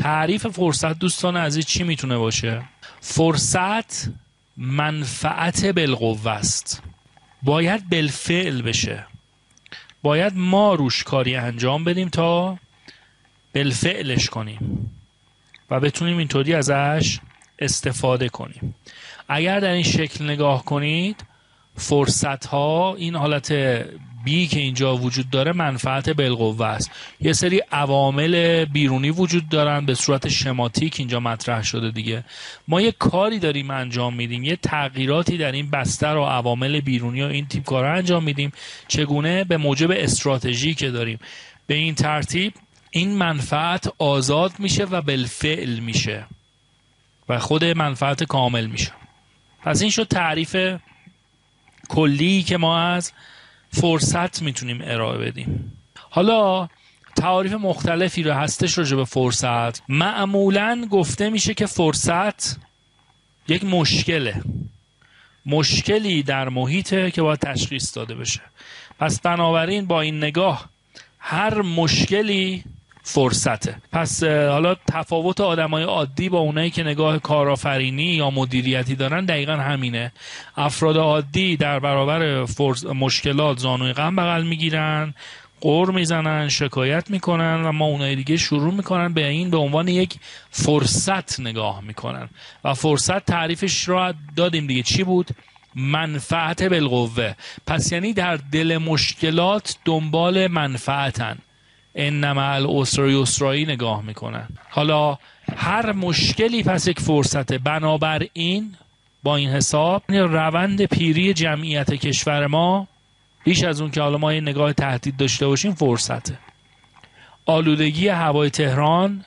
تعریف فرصت دوستان عزیز چی می‌تونه باشه؟ فرصت منفعت بالقوه است. باید بالفعل بشه. باید ما روش کاری انجام بدیم تا بالفعلش کنیم و بتونیم اینطوری ازش استفاده کنیم. اگر در این شکل نگاه کنید فرصت ها این حالت بی که اینجا وجود داره منفعت بالقوه است. یه سری عوامل بیرونی وجود دارن به صورت شماتیک اینجا مطرح شده دیگه. ما یه کاری داریم انجام میدیم یه تغییراتی در این بستر و عوامل بیرونی و این تیپ کارا انجام میدیم چگونه به موجب استراتژی که داریم. به این ترتیب این منفعت آزاد میشه و بالفعل میشه و خود منفعت کامل میشه. پس این شد تعریف کلی که ما از فرصت می‌تونیم ارائه بدیم. حالا تعاریف مختلفی رو هستش راجع به فرصت. معمولا گفته میشه که فرصت یک مشکله. مشکلی در محیطه که باید تشخیص داده بشه. پس بنابراین با این نگاه هر مشکلی فرصته. پس حالا تفاوت آدمای عادی با اونایی که نگاه کارآفرینی یا مدیریتی دارن دقیقا همینه. افراد عادی در برابر مشکلات زانوی غم بغل می‌گیرن قور می‌زنن شکایت می‌کنن و ما اونای دیگه شروع می‌کنن به این به عنوان یک فرصت نگاه می‌کنن. و فرصت تعریفش را دادیم دیگه. چی بود؟ منفعت بالقوه. پس یعنی در دل مشکلات دنبال منفعتن. انما الاسر یسرایی نگاه می‌کنن. حالا هر مشکلی پس یک فرصته. بنابراین با این حساب روند پیری جمعیت کشور ما بیش از اون که حالا ما یه نگاه تهدید داشته باشیم فرصته. آلودگی هوای تهران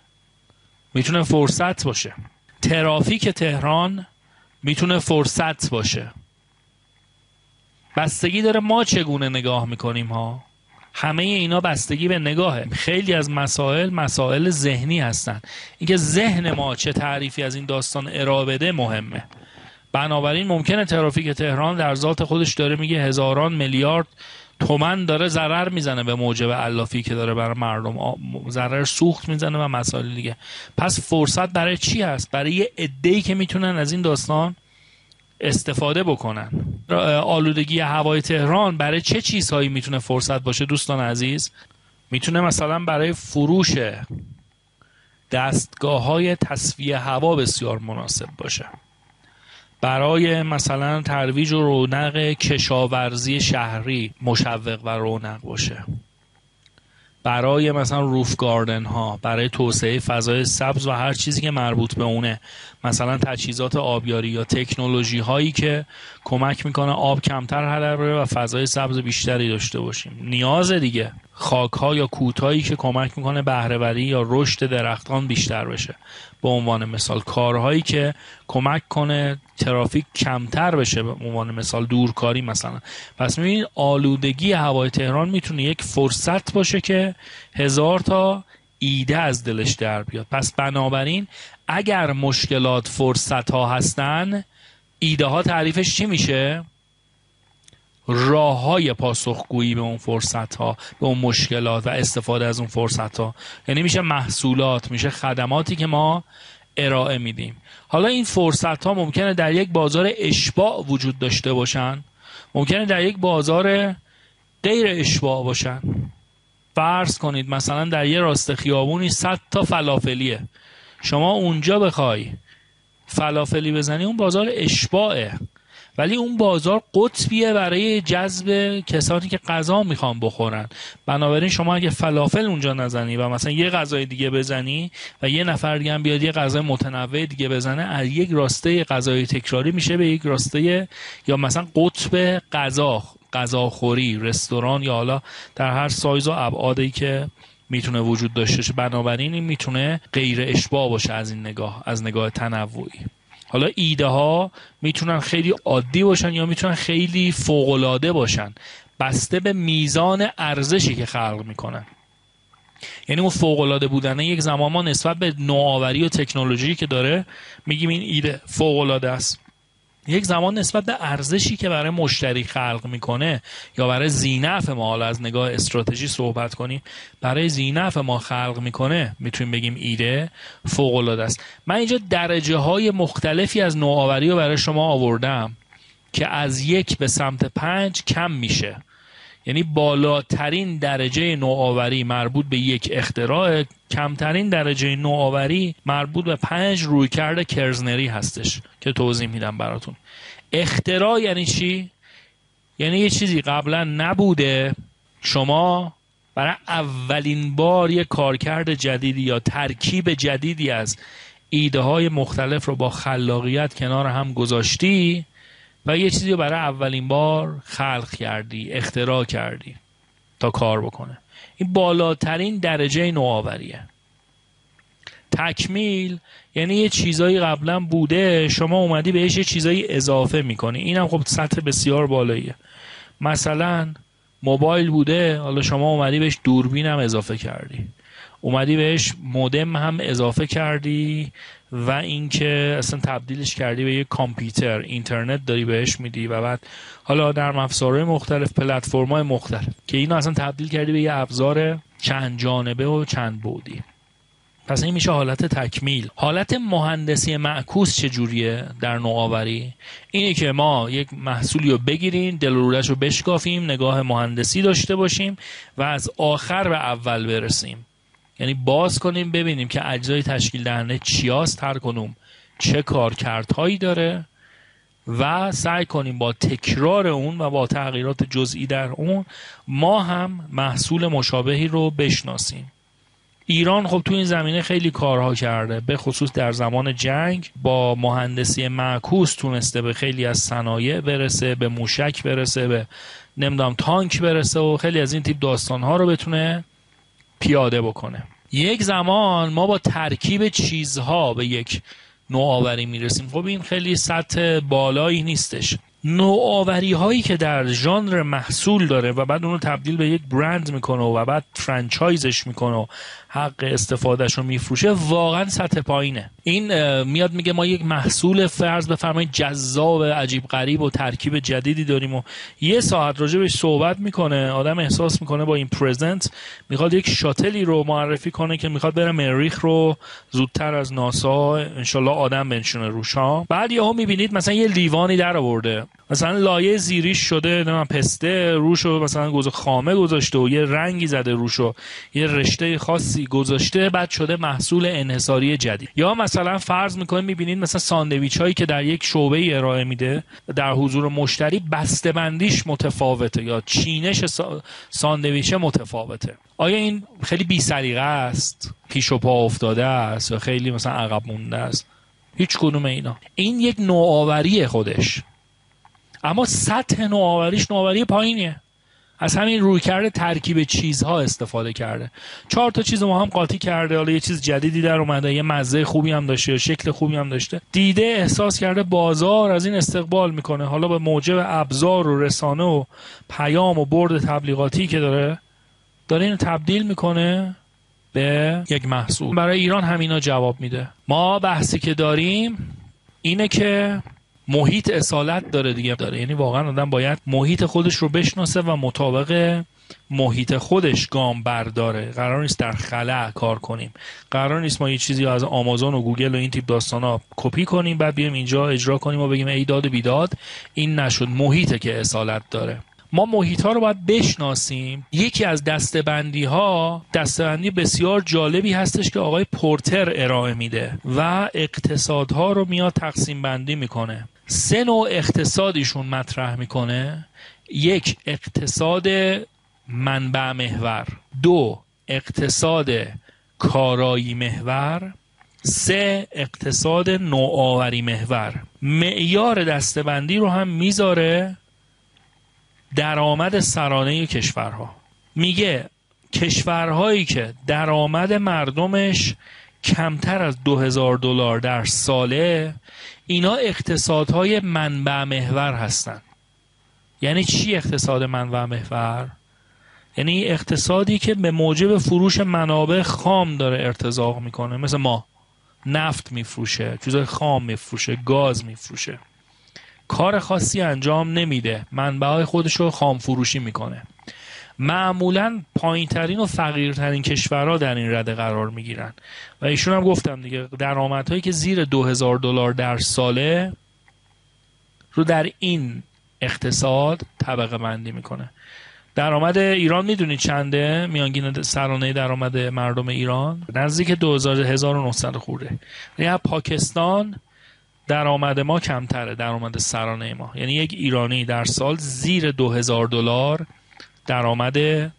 می‌تونه فرصت باشه. ترافیک تهران می‌تونه فرصت باشه. بستگی داره ما چگونه نگاه می‌کنیم ها؟ همه اینا بستگی به نگاهه. خیلی از مسائل مسائل ذهنی هستن. اینکه ذهن ما چه تعریفی از این داستان ارائه بده مهمه. بنابراین ممکنه ترافیک تهران در ذات خودش داره میگه هزاران میلیارد تومن داره ضرر می‌زنه به موجب علافی که داره برای مردم ضرر سوخت می‌زنه و مسائل دیگه. پس فرصت برای چی هست؟ برای یه عده‌ای که می‌تونن از این داستان استفاده بکنن. آلودگی هوای تهران برای چه چیزهایی می‌تونه فرصت باشه دوستان عزیز؟ می‌تونه مثلا برای فروش دستگاه های تصفیه هوا بسیار مناسب باشه. برای مثلا ترویج و رونق کشاورزی شهری مشوق و رونق باشه. برای مثلا روف گاردن ها برای توسعه فضای سبز و هر چیزی که مربوط به اونه. مثلا تجهیزات آبیاری یا تکنولوژی هایی که کمک می‌کنه آب کمتر هدر بره و فضای سبز بیشتری داشته باشیم. نیاز دیگه. خاک ها یا کوتاهی که کمک می‌کنه بهرهوری یا رشد درختان بیشتر بشه. به عنوان مثال کارهایی که کمک کنه ترافیک کمتر بشه به عنوان مثال دورکاری مثلا. پس می‌بینید آلودگی هوای تهران می‌تونه یک فرصت باشه که هزار تا ایده از دلش در بیاد. پس بنابراین اگر مشکلات فرصت ها هستن ایده ها تعریفش چی میشه؟ راه های پاسخگویی به اون فرصت ها به اون مشکلات و استفاده از اون فرصت ها یعنی میشه محصولات میشه خدماتی که ما ارائه میدیم. حالا این فرصت ها ممکنه در یک بازار اشباع وجود داشته باشن. ممکنه در یک بازار غیر اشباع باشن. فرض کنید مثلا در یه راست خیابونی 100 تا فلافلیه. شما اونجا بخوای فلافلی بزنی اون بازار اشباعه. ولی اون بازار قطبیه برای جذب کسانی که غذا می‌خوان بخورن. بنابراین شما اگه فلافل اونجا نزنی و مثلا یه غذای دیگه بزنی و یه نفر دیگه هم بیاد یه غذای متنوع دیگه بزنه از یک راسته غذای تکراری میشه به یک راسته یا مثلا قطب غذا غذاخوری رستوران یا حالا در هر سایز و ابعادی که می‌تونه وجود داشته باشه. بنابراین این می‌تونه غیر اشباع باشه از این نگاه از نگاه تنوعی. حالا ایده ها می‌تونن خیلی عادی باشن یا می‌تونن خیلی فوقالعاده باشن. بسته به میزان ارزشی که خلق می‌کنن. یعنی اون فوقالعاده بودن یک زمان ما نسبت به نوآوری و تکنولوژی که داره میگیم این ایده فوقالعاده است. یک زمان نسبت به ارزشی که برای مشتری خلق می‌کنه یا برای زینف ما حالا از نگاه استراتژی صحبت کنیم برای زینف ما خلق می‌کنه می‌تونیم بگیم ایده فوق العاده است. من اینجا درجه های مختلفی از نوآوری رو برای شما آوردم که از یک به سمت پنج کم میشه. یعنی بالاترین درجه نوآوری مربوط به یک اختراع کمترین درجه نوآوری مربوط به پنج رویکرد کرزنری هستش که توضیح میدم براتون. اختراع یعنی چی؟ یعنی یه چیزی قبلا نبوده. شما برای اولین بار یه کارکرد جدیدی یا ترکیب جدیدی از ایده های مختلف رو با خلاقیت کنار هم گذاشتی و یه چیزی رو برای اولین بار خلق کردی اختراع کردی تا کار بکنه. این بالاترین درجه نوآوریه. تکمیل یعنی یه چیزایی قبلا بوده شما اومدی بهش یه چیزایی اضافه می‌کنی. اینم خب سطح بسیار بالاییه. مثلا موبایل بوده حالا شما اومدی بهش دوربین هم اضافه کردی. اومدی بهش مودم هم اضافه کردی. و اینکه اصلا تبدیلش کردی به یه کامپیوتر اینترنت داری بهش میدی و بعد حالا در افزارهای مختلف پلتفرم‌های مختلف که اینو اصلا تبدیل کردی به یه ابزار چند جانبه و چند بودی پس این میشه حالت تکمیل. حالت مهندسی معکوس چجوریه در نوآوری؟ اینه که ما یک محصولی رو بگیریم دل رو بشکافیم نگاه مهندسی داشته باشیم و از آخر به اول برسیم. یعنی باز کنیم ببینیم که اجزای تشکیل دهنده چیاست هر کنوم چه کارکردهایی داره و سعی کنیم با تکرار اون و با تغییرات جزئی در اون ما هم محصول مشابهی رو بشناسیم. ایران خب تو این زمینه خیلی کارها کرده به خصوص در زمان جنگ با مهندسی معکوس تونسته به خیلی از صنایع برسه به موشک برسه به نمی‌دونم تانک برسه و خیلی از این تیپ داستانها رو بتونه پیاده بکنه. یک زمان ما با ترکیب چیزها به یک نوآوری می‌رسیم. خب این خیلی سطح بالایی نیستش. نوآوری هایی که در ژانر محصول داره و بعد اونو تبدیل به یک برند می‌کنه و بعد فرانچایزش می‌کنه حق استفادهش رو میفروشه واقعا سطح پایینه. این میاد میگه ما یک محصول فرض بفرمایید جذاب عجیب غریب و ترکیب جدیدی داریم و یه ساعت راجع بهش صحبت می‌کنه آدم احساس می‌کنه با این پرزنت می‌خواد یک شاتلی رو معرفی کنه که می‌خواد بره مریخ رو زودتر از ناسا انشالله آدم بنشونه روش ها بعد یهو می‌بینید مثلا یه لیوانی در آورده. مثلا لایه زیریش شده نمی‌دونم پسته روشو مثلا گوز خامه گذاشته و یه رنگی زده روشو یه رشته خاصی گذاشته بعد شده محصول انحصاری جدید. یا مثلا فرض می‌کنیم می‌بینید مثلا ساندویچ هایی که در یک شعبه ارائه میده در حضور مشتری بسته بندیش متفاوته یا چینش ساندویچ متفاوته. آیا این خیلی بی سلیقه است؟ پیش و پا افتاده است یا خیلی مثلا عقب مونده است؟ هیچ کدوم اینا. این یک نوآوری خودش. اما سطح نوآوریش نوآوری پایینیه. از همین روی کرده ترکیب چیزها استفاده کرده. چهار تا چیز ما هم قاطی کرده. حالا یه چیز جدیدی در اومده. یه مزه خوبی هم داشته شکل خوبی هم داشته. دیده احساس کرده بازار از این استقبال می‌کنه. حالا به موجب ابزار و رسانه و پیام و برد تبلیغاتی که داره داره اینو تبدیل می‌کنه به یک محصول. برای ایران همینا جواب میده. ما بحثی که داریم اینه که محیط اصالت داره دیگه. داره. یعنی واقعا آدم باید محیط خودش رو بشناسه و مطابق محیط خودش گام برداره. قرار نیست در خلأ کار کنیم. قرار نیست ما یه چیزی از آمازون و گوگل و این تیپ داستان ها کپی کنیم بعد بیایم اینجا اجرا کنیم و بگیم ای داد بیداد این نشد. محیطه که اصالت داره. ما محیط ها رو باید بشناسیم. یکی از دستبندی ها دستبندی بسیار جالبی هستش که آقای پورتر ارائه میده و اقتصادها رو میاد تقسیم بندی می‌کنه. سه نوع اقتصادیشون مطرح می‌کنه. یک اقتصاد منبع محور. دو اقتصاد کارایی محور. سه اقتصاد نوآوری محور. معیار دستبندی رو هم می‌ذاره درآمد سرانه کشورها. میگه کشورهایی که درآمد مردمش کمتر از 2000 دلار در ساله اینا اقتصادهای منبع محور هستن. یعنی چی اقتصاد منبع محور؟ یعنی اقتصادی که به موجب فروش منابع خام داره ارتزاق می‌کنه. مثل ما. نفت میفروشه چیزای خام میفروشه گاز میفروشه. کار خاصی انجام نمیده. منبع خودش رو خام فروشی می‌کنه. معمولا پایین ترین و فقیرترین کشورها در این رده قرار می‌گیرن. و ایشون هم گفتم دیگه درآمدهایی که زیر دو هزار دلار در ساله رو در این اقتصاد طبقه بندی می‌کنه. درآمد ایران می‌دونید چنده؟ میانگین سرانه درآمد مردم ایران نزدیک 2900 خورده. یعنی پاکستان درآمد ما کمتره درآمد سرانه ما. یعنی یک ایرانی در سال زیر 2000 دلار درآمد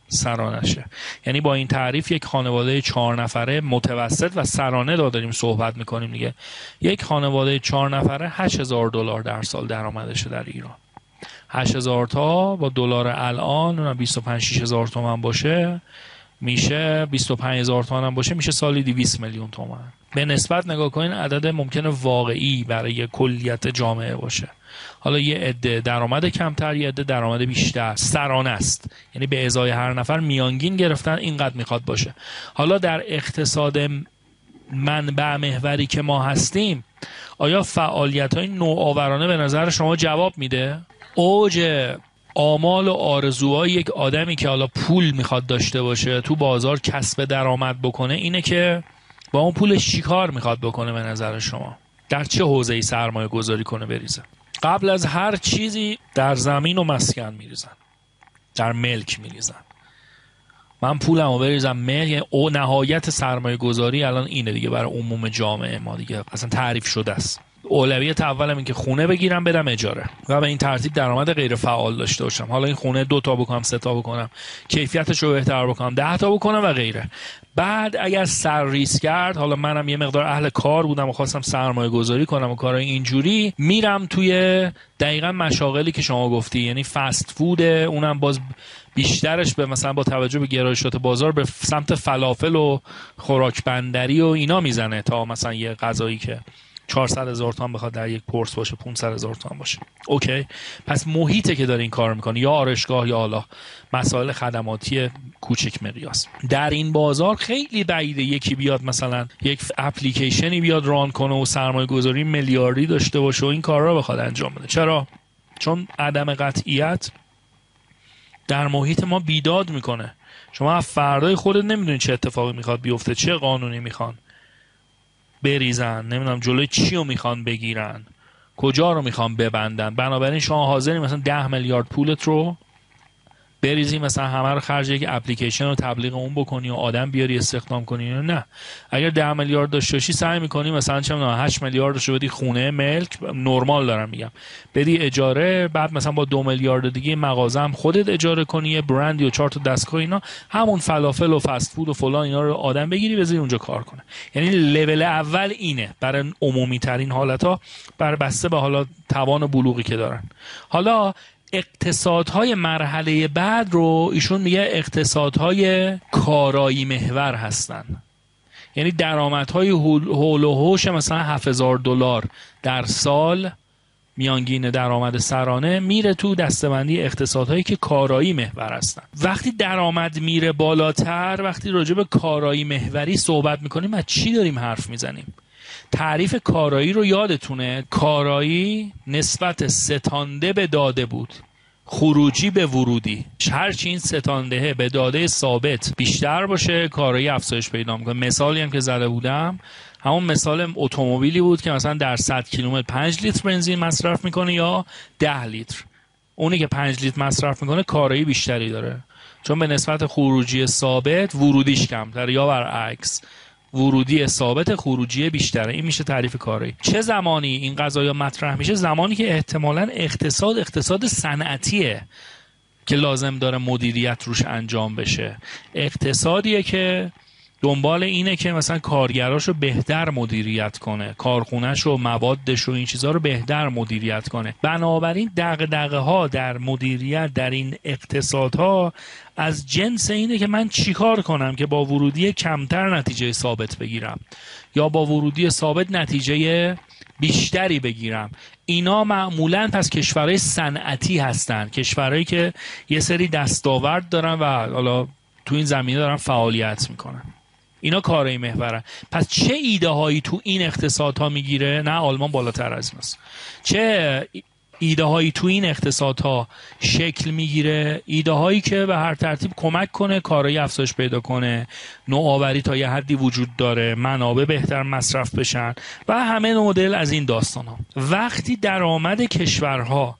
سرانشه. یعنی با این تعریف یک خانواده چهار نفره متوسط و سرانه داریم صحبت می‌کنیم دیگه. یک خانواده چهار نفره 8000 دلار در سال درآمدشه در ایران. 8000 تا با دلار الان 25 6000 تومن باشه. میشه 25000 تومن هم باشه میشه سالی 200 میلیون تومن. به نسبت نگاه کنین عدد ممکنه واقعی برای کلیت جامعه باشه. حالا یه عده درآمد کمتر یه عده درآمد بیشتر. سرانه است. یعنی به ازای هر نفر میانگین گرفتن اینقدر می‌خواد باشه. حالا در اقتصاد منبع محوری که ما هستیم آیا فعالیت های نوآورانه به نظر شما جواب میده؟ اوج آمال و آرزوهای یک آدمی که حالا پول می‌خواد داشته باشه تو بازار کسب درآمد بکنه اینه که با اون پولش چیکار می‌خواد بکنه به نظر شما؟ در چه حوزه‌ای سرمایه گذاری کنه بریزه؟ قبل از هر چیزی در زمین و مسکن میریزن. در ملک میریزن. من پولم رو بریزم ملک او نهایت سرمایه گذاری الان اینه دیگه برای عموم جامعه ما دیگه. اصلا تعریف شده است. اولویت اولم این که خونه بگیرم بدم اجاره. و به این ترتیب درآمد غیر فعال داشته باشم. حالا این خونه دو تا بکنم سه تا بکنم. کیفیتش رو بهتر بکنم. ده تا بکنم و غیره. بعد اگر سر ریس کرد حالا منم یه مقدار اهل کار بودم و خواستم سرمایه گذاری کنم و کارهای اینجوری میرم توی دقیقا مشاغلی که شما گفتی. یعنی فست فود اونم باز بیشترش به مثلا با توجه به گرایشات بازار به سمت فلافل و خوراک بندری و اینا می‌زنه تا مثلا یه غذایی که 400 هزار تومان بخواد در یک پرس باشه 500 هزار تومان باشه. اوکی. پس محیطه که داره این کار می‌کنه یا آرشگاه یا حالا مسائل خدماتی کوچک مقیاس. در این بازار خیلی بعیده یکی بیاد مثلا یک اپلیکیشنی بیاد ران کنه و سرمایه گذاری میلیاردی داشته باشه و این کار را بخواد انجام بده. چرا؟ چون عدم قطعیت در محیط ما بیداد می‌کنه. شما فردای خودت نمی‌دونی چه اتفاقی می‌خواد بیفته چه قانونی می‌خوان. بریزن نمی‌دونم جلوی چی رو می‌خوان بگیرن کجا رو می‌خوان ببندن. بنابراین شما حاضری مثلا ده میلیارد پولت رو بریزی مثلا همه رو خرج یک اپلیکیشن رو تبلیغ اون بکنی و آدم بیاری استخدام کنی. نه. اگر 10 میلیارد داشته باشی سعی می‌کنی مثلا چه می‌دونم 8 میلیارد رو بدی خونه ملک. نرمال دارم میگم. بدی اجاره بعد مثلا با دو میلیارد دیگه مغازه هم خودت اجاره کنی یه برندی و چهار تا دستگاه اینا. همون فلافل و فست فود و فلان اینا رو آدم بگیری بذاری اونجا کار کنه. یعنی لول اول اینه. برای عمومی ترین حالت ها بر بسته به حالا توان بلوغی که دارن. حالا اقتصادهای مرحله بعد رو ایشون میگه اقتصادهای کارایی محور هستن. یعنی درآمدهای هول و هوش مثلا 7000 دلار در سال میانگین درآمد سرانه میره تو دستبندی اقتصادهایی که کارایی محور هستن. وقتی درآمد میره بالاتر وقتی راجع به کارایی محوری صحبت می‌کنیم از چی داریم حرف می‌زنیم؟ تعریف کارایی رو یادتونه؟ کارایی نسبت ستانده به داده بود. خروجی به ورودی. هرچی این ستاندهه به داده ثابت بیشتر باشه کارایی افزایش پیدا می‌کنه. مثالی هم که زده بودم همون مثال اتومبیلی بود که مثلا در 100 کیلومتر 5 لیتر بنزین مصرف می‌کنه یا 10 لیتر. اونی که 5 لیتر مصرف می‌کنه کارایی بیشتری داره. چون به نسبت خروجی ثابت ورودیش کمتره یا برعکس. ورودی ثابت خروجی بیشتره. این میشه تعریف کاری. چه زمانی این قضایا مطرح میشه؟ زمانی که احتمالا اقتصاد اقتصاد صنعتیه که لازم داره مدیریت روش انجام بشه. اقتصادیه که دنبال اینه که مثلا کارگراش رو بهتر مدیریت کنه. کارخونهش و موادش و این چیزها رو بهتر مدیریت کنه. بنابراین دغدغه ها در مدیریت در این اقتصادها از جنس اینه که من چیکار کنم که با ورودی کمتر نتیجه ثابت بگیرم؟ یا با ورودی ثابت نتیجه بیشتری بگیرم؟ اینا معمولا پس کشورهای صنعتی هستند کشورهایی که یه سری دستاورد دارن و حالا تو این زمینه دارن فعالیت می‌کنن. اینا کارهای محورن پس چه ایده هایی تو این اقتصادها می‌گیره؟ نه آلمان بالاتر از این چه ایده هایی تو این اقتصادها شکل می‌گیره. ایده هایی که به هر ترتیب کمک کنه کارایی افزایش پیدا کنه. نوآوری تا یه حدی وجود داره. منابع بهتر مصرف بشن و همه مدل از این داستان ها وقتی درآمد کشورها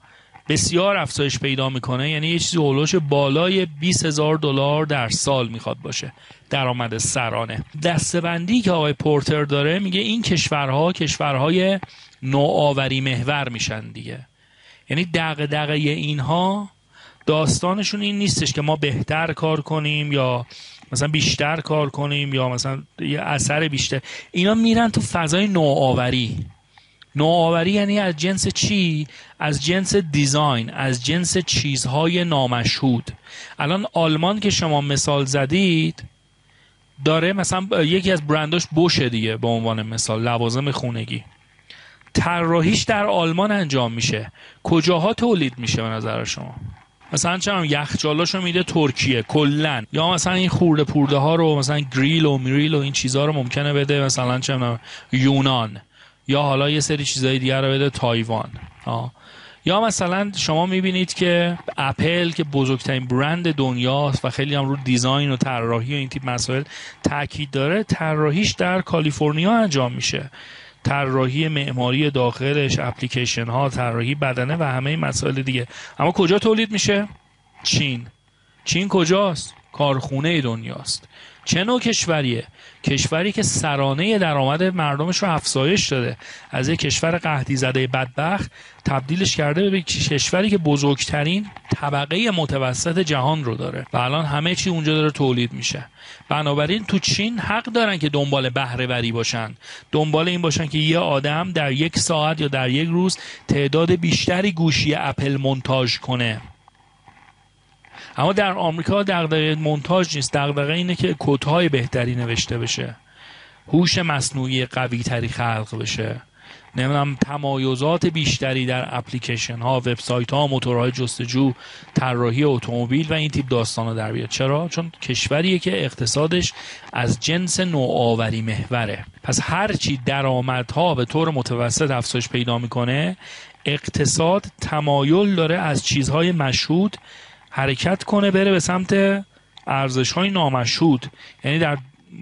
بسیار افزایش پیدا می‌کنه یعنی یه چیزی هولوش بالای 20 هزار دلار در سال می‌خواد باشه. درآمد سرانه. دستبندی که آقای پورتر داره میگه این کشورها کشورهای نوآوری محور میشن دیگه. یعنی دق دقه اینها داستانشون این نیستش که ما بهتر کار کنیم یا مثلا بیشتر کار کنیم یا مثلا یه اثر بیشتر. اینا میرن تو فضای نوآوری. نوآوری یعنی از جنس چی؟ از جنس دیزاین از جنس چیزهای نامشهود. الان آلمان که شما مثال زدید داره مثلا یکی از برنداش بوشه دیگه به عنوان مثال لوازم خونگی. طراحیش در آلمان انجام میشه. کجاها تولید میشه به نظر شما؟ مثلا چه یخچالاشو میده ترکیه کلا. یا مثلا این خورده پورده ها رو مثلا گریل و میریل و این چیزها رو ممکنه بده مثلا چه یونان. یا حالا یه سری چیزای دیگر رو بده تایوان. آه. یا مثلا شما می‌بینید که اپل که بزرگترین برند دنیاست و خیلی هم رو دیزاین و طراحی و این تیپ مسائل تاکید داره طراحیش در کالیفرنیا انجام میشه. طراحی معماری داخلش اپلیکیشن ها طراحی بدنه و همه مسائل دیگه. اما کجا تولید میشه؟ چین. چین کجاست؟ کارخونه دنیاست. چه نوع کشوریه؟ کشوری که سرانه درآمد مردمش رو افزایش داده. از یک کشور قحطی زده بدبخت تبدیلش کرده به کشوری که بزرگترین طبقه متوسط جهان رو داره و الان همه چی اونجا داره تولید میشه. بنابراین تو چین حق دارن که دنبال بهره وری باشن. دنبال این باشن که یه آدم در یک ساعت یا در یک روز تعداد بیشتری گوشی اپل منتاج کنه. اما در آمریکا دغدغه مونتاژ نیست. دغدغه اینه که کدهای بهتری نوشته بشه. هوش مصنوعی قوی تری خلق بشه. نمی‌دونم تمایزات بیشتری در اپلیکیشن ها وبسایت ها موتورهای جستجو طراحی اتومبیل و این تیپ داستان در بیاد. چرا؟ چون کشوریه که اقتصادش از جنس نوآوری محوره. پس هرچی درآمدها به طور متوسط افزایش پیدا می‌کنه اقتصاد تمایل داره از چیزهای مشهود حرکت کنه بره به سمت ارزش های نامشهود. یعنی در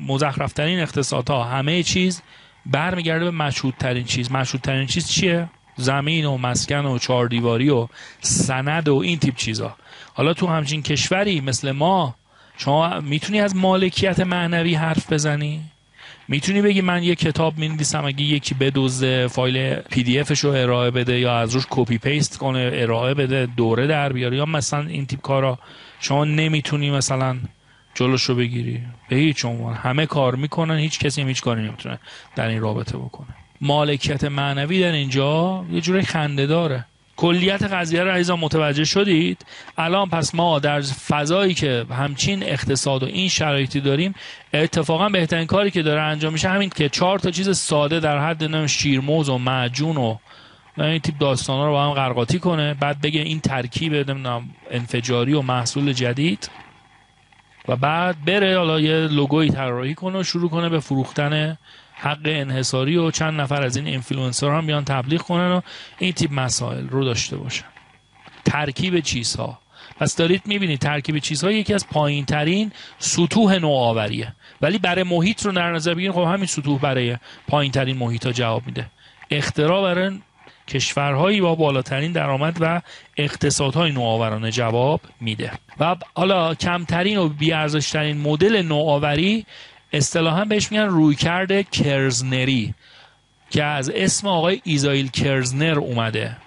مزخرفترین اقتصادها همه چیز برمیگرده به مشهودترین چیز. مشهودترین چیز چیه؟ زمین و مسکن و چهاردیواری و سند و این تیپ چیزا. حالا تو همچین کشوری مثل ما شما می‌تونی از مالکیت معنوی حرف بزنی؟ می‌تونی بگی من یه کتاب می‌نویسم اگه یکی بدزده فایل PDF رو ارائه بده یا از روش copy paste کنه ارائه بده دوره در بیاره یا مثلا این تیپ کارا. شما نمی‌تونی مثلا جلوش رو بگیری. به هیچ عنوان. همه کار می‌کنن هیچ کسی هیچ کاری نمی‌تونه در این رابطه بکنه. مالکیت معنوی در اینجا یه جوری خنده داره. کلیت قضیه رو عزیزان متوجه شدید؟ الان پس ما در فضایی که همچین اقتصاد و این شرایطی داریم اتفاقا بهترین کاری که داره انجام میشه همین که چهار تا چیز ساده در حد نم شیرموز و معجون و این تیپ داستان رو با هم قرقاتی کنه بعد بگه این ترکیب نمی‌دونم انفجاری و محصول جدید و بعد بره حالا یه لوگوی طراحی کنه و شروع کنه به فروختن حق انحصاری و چند نفر از این اینفلوئنسر هم بیان تبلیغ کنن و این تیپ مسائل رو داشته باشن. ترکیب چیزها. پس دارید می‌بینید ترکیب چیزها یکی از پایین ترین سطوح نوآوریه. ولی برای محیط رو در نظر بگیرید خب همین سطوح برای پایین ترین محیط ها جواب میده. اختراع برای کشورهایی با بالاترین درآمد و اقتصادهای نوآورانه جواب میده. و حالا کمترین و بیارزشترین مدل نوآوری اصطلاحا بهش میگن رویکرد کرزنری که از اسم آقای ایزایل کرزنر اومده.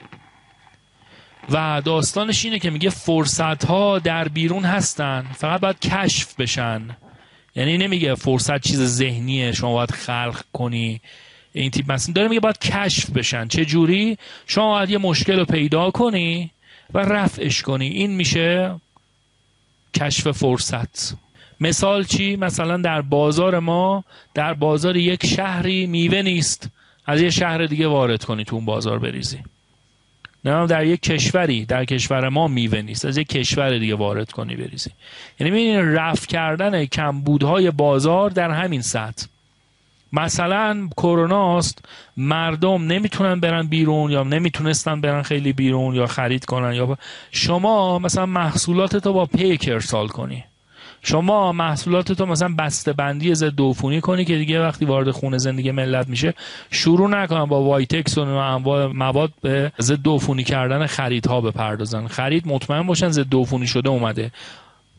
و داستانش اینه که میگه فرصت ها در بیرون هستن فقط باید کشف بشن. یعنی نمیگه فرصت چیز ذهنیه شما باید خلق کنی. این تیپ مثلا داره میگه باید کشف بشن. چه جوری؟ شما باید یه مشکل رو پیدا کنی و رفعش کنی. این میشه کشف فرصت. مثال چی؟ مثلا در بازار ما در بازار یک شهری میوه نیست. از یه شهر دیگه وارد کنی تو اون بازار بریزی. نه در یک کشوری در کشور ما میوه نیست. از یک کشور دیگه وارد کنی بریزی. یعنی ببینید رفع کردن کمبودهای بازار در همین سطح. مثلا کروناست مردم نمی‌تونن برن بیرون یا نمی‌تونستن برن خیلی بیرون یا خرید کنن یا شما مثلا محصولات تو با پیک ارسال کنی. شما محصولات تو مثلا بسته بندی ضد عفونی کنی که دیگه وقتی وارد خونه زندگی ملت میشه شروع نکنن با وایتکس و انواع مواد به ضد عفونی کردن خریدها بپردازن. خرید مطمئن باشن ضد عفونی شده اومده.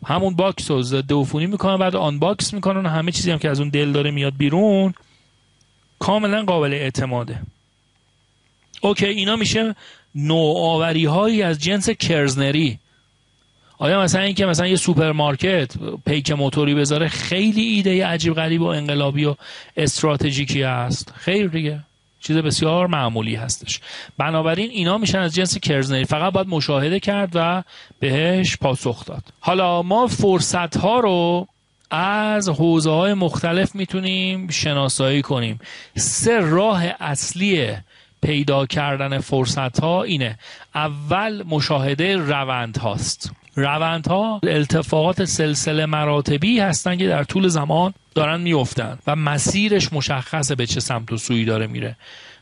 همون box رو ضد عفونی می‌کنن بعد unbox می‌کنن و همه چیزی هم که از اون دل داره میاد بیرون کاملا قابل اعتماده. OK اینا میشه نوآوری هایی از جنس کرزنری. آیا مثلا اینکه مثلا یه سوپرمارکت پیک موتوری بذاره خیلی ایده عجیب غریب و انقلابی و استراتژیکی است خیر دیگه. چیز بسیار معمولی هستش. بنابراین اینا میشن از جنس کرزنری. فقط باید مشاهده کرد و بهش پاسخ داد. حالا ما فرصت ها رو از حوزه های مختلف می‌تونیم شناسایی کنیم. سه راه اصلی پیدا کردن فرصت ها اینه. اول مشاهده روند هاست. روندها التفاقات سلسله مراتبی هستن که در طول زمان دارن میفتن و مسیرش مشخصه به چه سمت و سوی داره میره.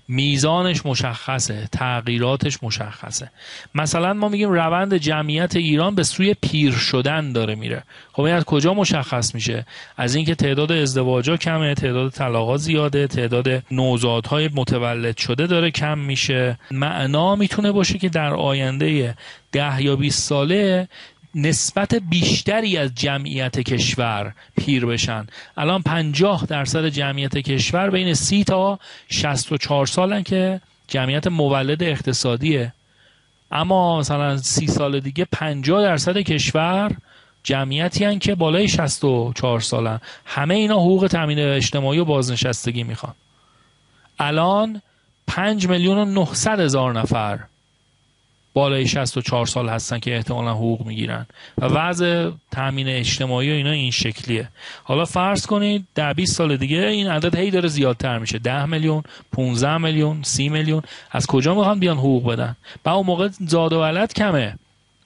میزانش مشخصه تغییراتش مشخصه. مثلا ما میگیم روند جمعیت ایران به سوی پیر شدن داره میره. خب این از کجا مشخص میشه؟ از اینکه تعداد ازدواجا کمه تعداد طلاقا زیاده تعداد نوزادهای متولد شده داره کم میشه. معنا می‌تونه باشه که در آینده ده یا 20 ساله نسبت بیشتری از جمعیت کشور پیر بشن. الان 50 درصد جمعیت کشور بین 30 تا 64 سالن که جمعیت مولد اقتصادیه. اما مثلا 30 سال دیگه 50 درصد کشور جمعیتی هن که بالای 64 سالن. همه اینا حقوق تامین اجتماعی و بازنشستگی می‌خوان. الان 5 میلیون و 900 هزار نفر بالای 64 سال هستن که احتمالا حقوق می‌گیرن. و وضع تامین اجتماعی و اینا این شکلیه. حالا فرض کنید در 20 سال دیگه این عدد هی داره زیادتر میشه. 10 میلیون 15 میلیون 30 میلیون. از کجا می‌خوان بیان حقوق بدن؟ با اون موقع زاد و ولد کمه.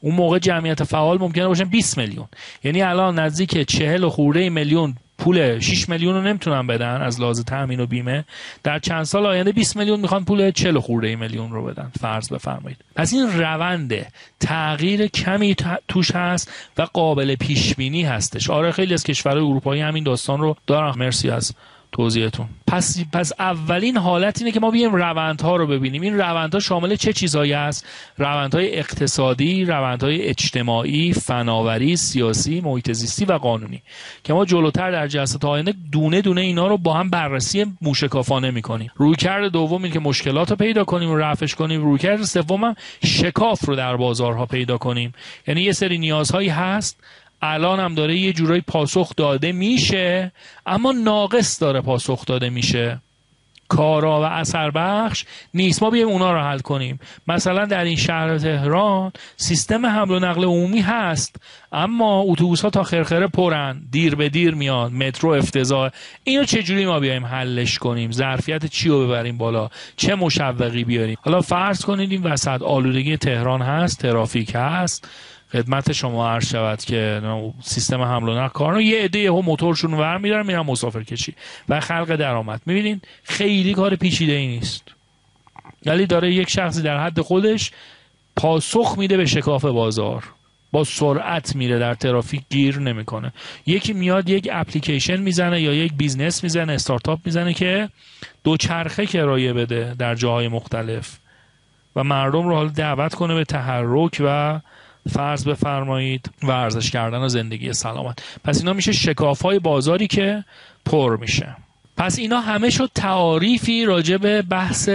اون موقع جمعیت فعال ممکنه باشن 20 میلیون. یعنی الان نزدیک 40 و خورده میلیون پول 6 میلیون رو نمی‌تونن بدن از لحاظ تامین و بیمه. در چند سال آینده 20 میلیون می‌خوان پول 40 خورده میلیون رو بدن. فرض بفرمایید. پس این رونده تغییر کمی توش هست و قابل پیش بینی هستش. آره خیلی از کشورهای اروپایی همین داستان رو دارن. مرسی از توضیحتون. پس پس اولین حالت اینه که ما بیایم روندها رو ببینیم. این روندها شامل چه چیزهایی است روندهای اقتصادی روندهای اجتماعی فناوری سیاسی محیط زیستی و قانونی. که ما جلوتر در جلسات آینده دونه دونه اینا رو با هم بررسی موشکافانه می‌کنیم. رویکرد دوم اینه که مشکلات رو پیدا کنیم و رفعش کنیم. رویکرد سوم هم شکاف رو در بازارها پیدا کنیم. یعنی یه سری نیازهایی هست. الان هم داره یه جورایی پاسخ داده میشه اما ناقص داره پاسخ داده میشه. کارا و اثر بخش نیست. ما بیایم اونا رو حل کنیم. مثلا در این شهر تهران سیستم حمل و نقل عمومی هست اما اتوبوس ها تا خرخره پرن. دیر به دیر میاد. مترو افتضاح. اینو چجوری ما بیایم حلش کنیم؟ ظرفیت چی رو ببریم بالا؟ چه مشوقی بیاریم؟ حالا فرض کنید این وسط آلودگی تهران هست ترافیک هست. خدمت شما عرض شود که سیستم حمل و نقل کار یه عده هم موتورشون ور میدارن میرن مسافر کشی و خلق درآمد. می‌بینین خیلی کار پیچیده ای نیست. ولی داره یک شخصی در حد خودش پاسخ میده به شکاف بازار. با سرعت میره در ترافیک گیر نمی‌کنه. یکی میاد یک اپلیکیشن می‌زنه یا یک business می‌زنه استارتاپ می‌زنه که دو چرخه کرایه بده در جاهای مختلف و مردم رو حالا دعوت کنه به تحرک و فرض بفرمایید ورزش کردن و زندگی سلامت. پس اینا میشه شکاف های بازاری که پر میشه. پس اینا همه شد تعاریفی راجع به بحث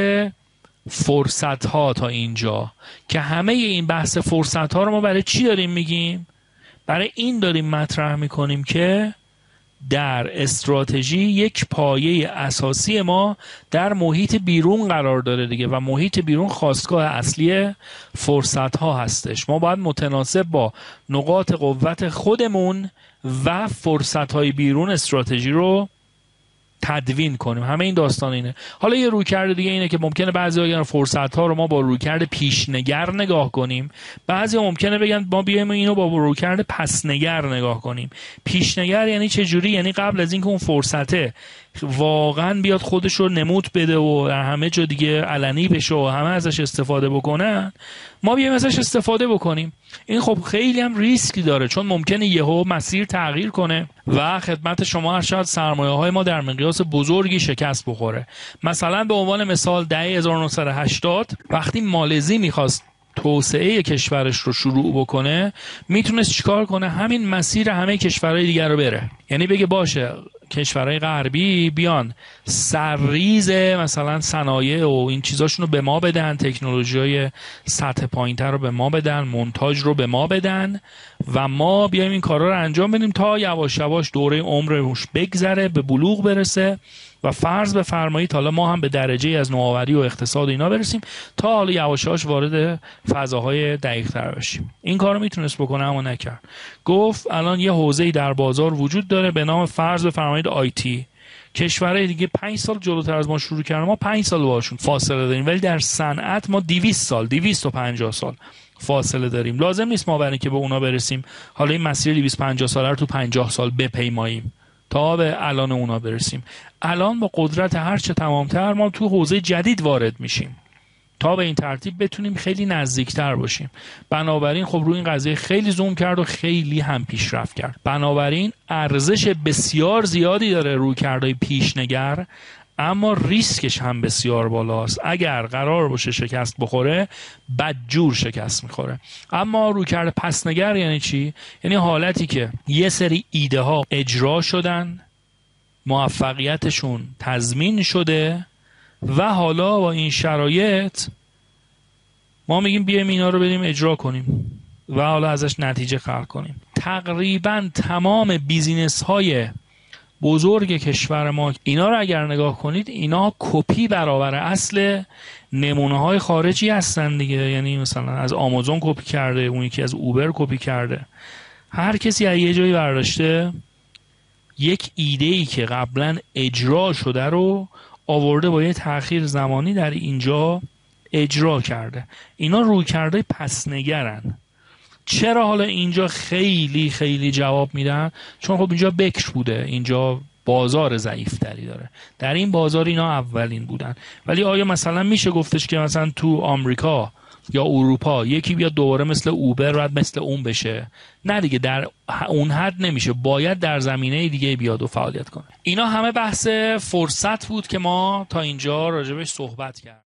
فرصت ها تا اینجا. که همه این بحث فرصت ها رو ما برای چی داریم میگیم؟ برای این داریم مطرح می‌کنیم که در استراتژی یک پایه اساسی ما در محیط بیرون قرار داره دیگه و محیط بیرون خواستگاه اصلی فرصت ها هستش. ما باید متناسب با نقاط قوت خودمون و فرصت های بیرون استراتژی رو تدوین کنیم. همه این داستان اینه. حالا یه رویکرد دیگه اینه که ممکنه بعضی اگر فرصت ها رو ما با رویکرد پیشنگر نگاه کنیم. بعضی ممکنه بگن ما بیایم اینو با رویکرد پسنگر نگاه کنیم. پیشنگر یعنی چه جوری؟ یعنی قبل از اینکه اون فرصته واقعا بیاد خودش رو نمود بده و همه جا دیگه علنی بشه و همه ازش استفاده بکنن ما بیایم ازش استفاده بکنیم. این خب خیلی هم ریسکی داره چون ممکنه یهو مسیر تغییر کنه و خدمت شما هر شاید سرمایه های ما در مقیاس بزرگی شکست بخوره. مثلا به عنوان مثال دهه 1980 وقتی مالزی می‌خواست توسعه کشورش رو شروع بکنه می‌تونست چیکار کنه؟ همین مسیر همه کشورهای دیگر رو بره. یعنی بگه باشه کشورهای غربی بیان. سرریز مثلا صنایع و این چیزاشون رو به ما بدن تکنولوژی های سطح پایینتر رو به ما بدن مونتاژ رو به ما بدن و ما بیایم این کارا رو انجام بدیم تا یواش یواش دوره عمرش بگذره به بلوغ برسه. و فرض بفرمایید حالا ما هم به درجه از نوآوری و اقتصاد و اینا برسیم تا حالا یواشاش وارد فضاهای دقیق تر بشیم. این کارو می‌تونست بکنه اما نکرد. گفت الان یه حوزه‌ای در بازار وجود داره به نام فرض بفرمایید آیتی کشورهای دیگه پنج سال جلوتر از ما شروع کردن ما پنج سال باشون فاصله داریم ولی در صنعت ما 200 سال 250 سال فاصله داریم. لازم نیست ما برای که به اونا برسیم. حالا این مسیر 250 ساله رو تو 50 سال بپیماییم. تا به الان اونا برسیم. الان با قدرت هرچه تمامتر ما تو حوزه جدید وارد میشیم. تا به این ترتیب بتونیم خیلی نزدیکتر باشیم. بنابراین خب روی این قضیه خیلی زوم کرد و خیلی هم پیشرفت کرد. بنابراین ارزش بسیار زیادی داره روی کردهای پیشنگر. اما ریسکش هم بسیار بالاست. اگر قرار باشه شکست بخوره بدجور شکست می‌خوره. اما روی کرده پسنگر یعنی چی؟ یعنی حالتی که یه سری ایده ها اجرا شدن موفقیتشون تضمین شده و حالا با این شرایط ما میگیم بیایم اینا رو بریم اجرا کنیم و حالا ازش نتیجه خلق کنیم. تقریبا تمام business های بزرگ کشور ما. اینا رو اگر نگاه کنید اینا کپی برابر اصل نمونه های خارجی هستن دیگه. یعنی مثلا از آمازون کپی کرده اون یکی از اوبر کپی کرده. هر کسی از یه جایی برداشته یک ایده ای که قبلا اجرا شده رو آورده با یه تاخیر زمانی در اینجا اجرا کرده. اینا روی کرده پسنگرن. چرا حالا اینجا خیلی خیلی جواب میدن؟ چون خب اینجا بکر بوده اینجا بازار ضعیفتری داره. در این بازار اینا اولین بودن. ولی آیا مثلا میشه گفتش که مثلا تو آمریکا یا اروپا یکی بیاد دوباره مثل اوبر باید مثل اون بشه؟ نه دیگه در اون حد نمیشه. باید در زمینه دیگه بیاد و فعالیت کنه. اینا همه بحث فرصت بود که ما تا اینجا راجبش صحبت کرد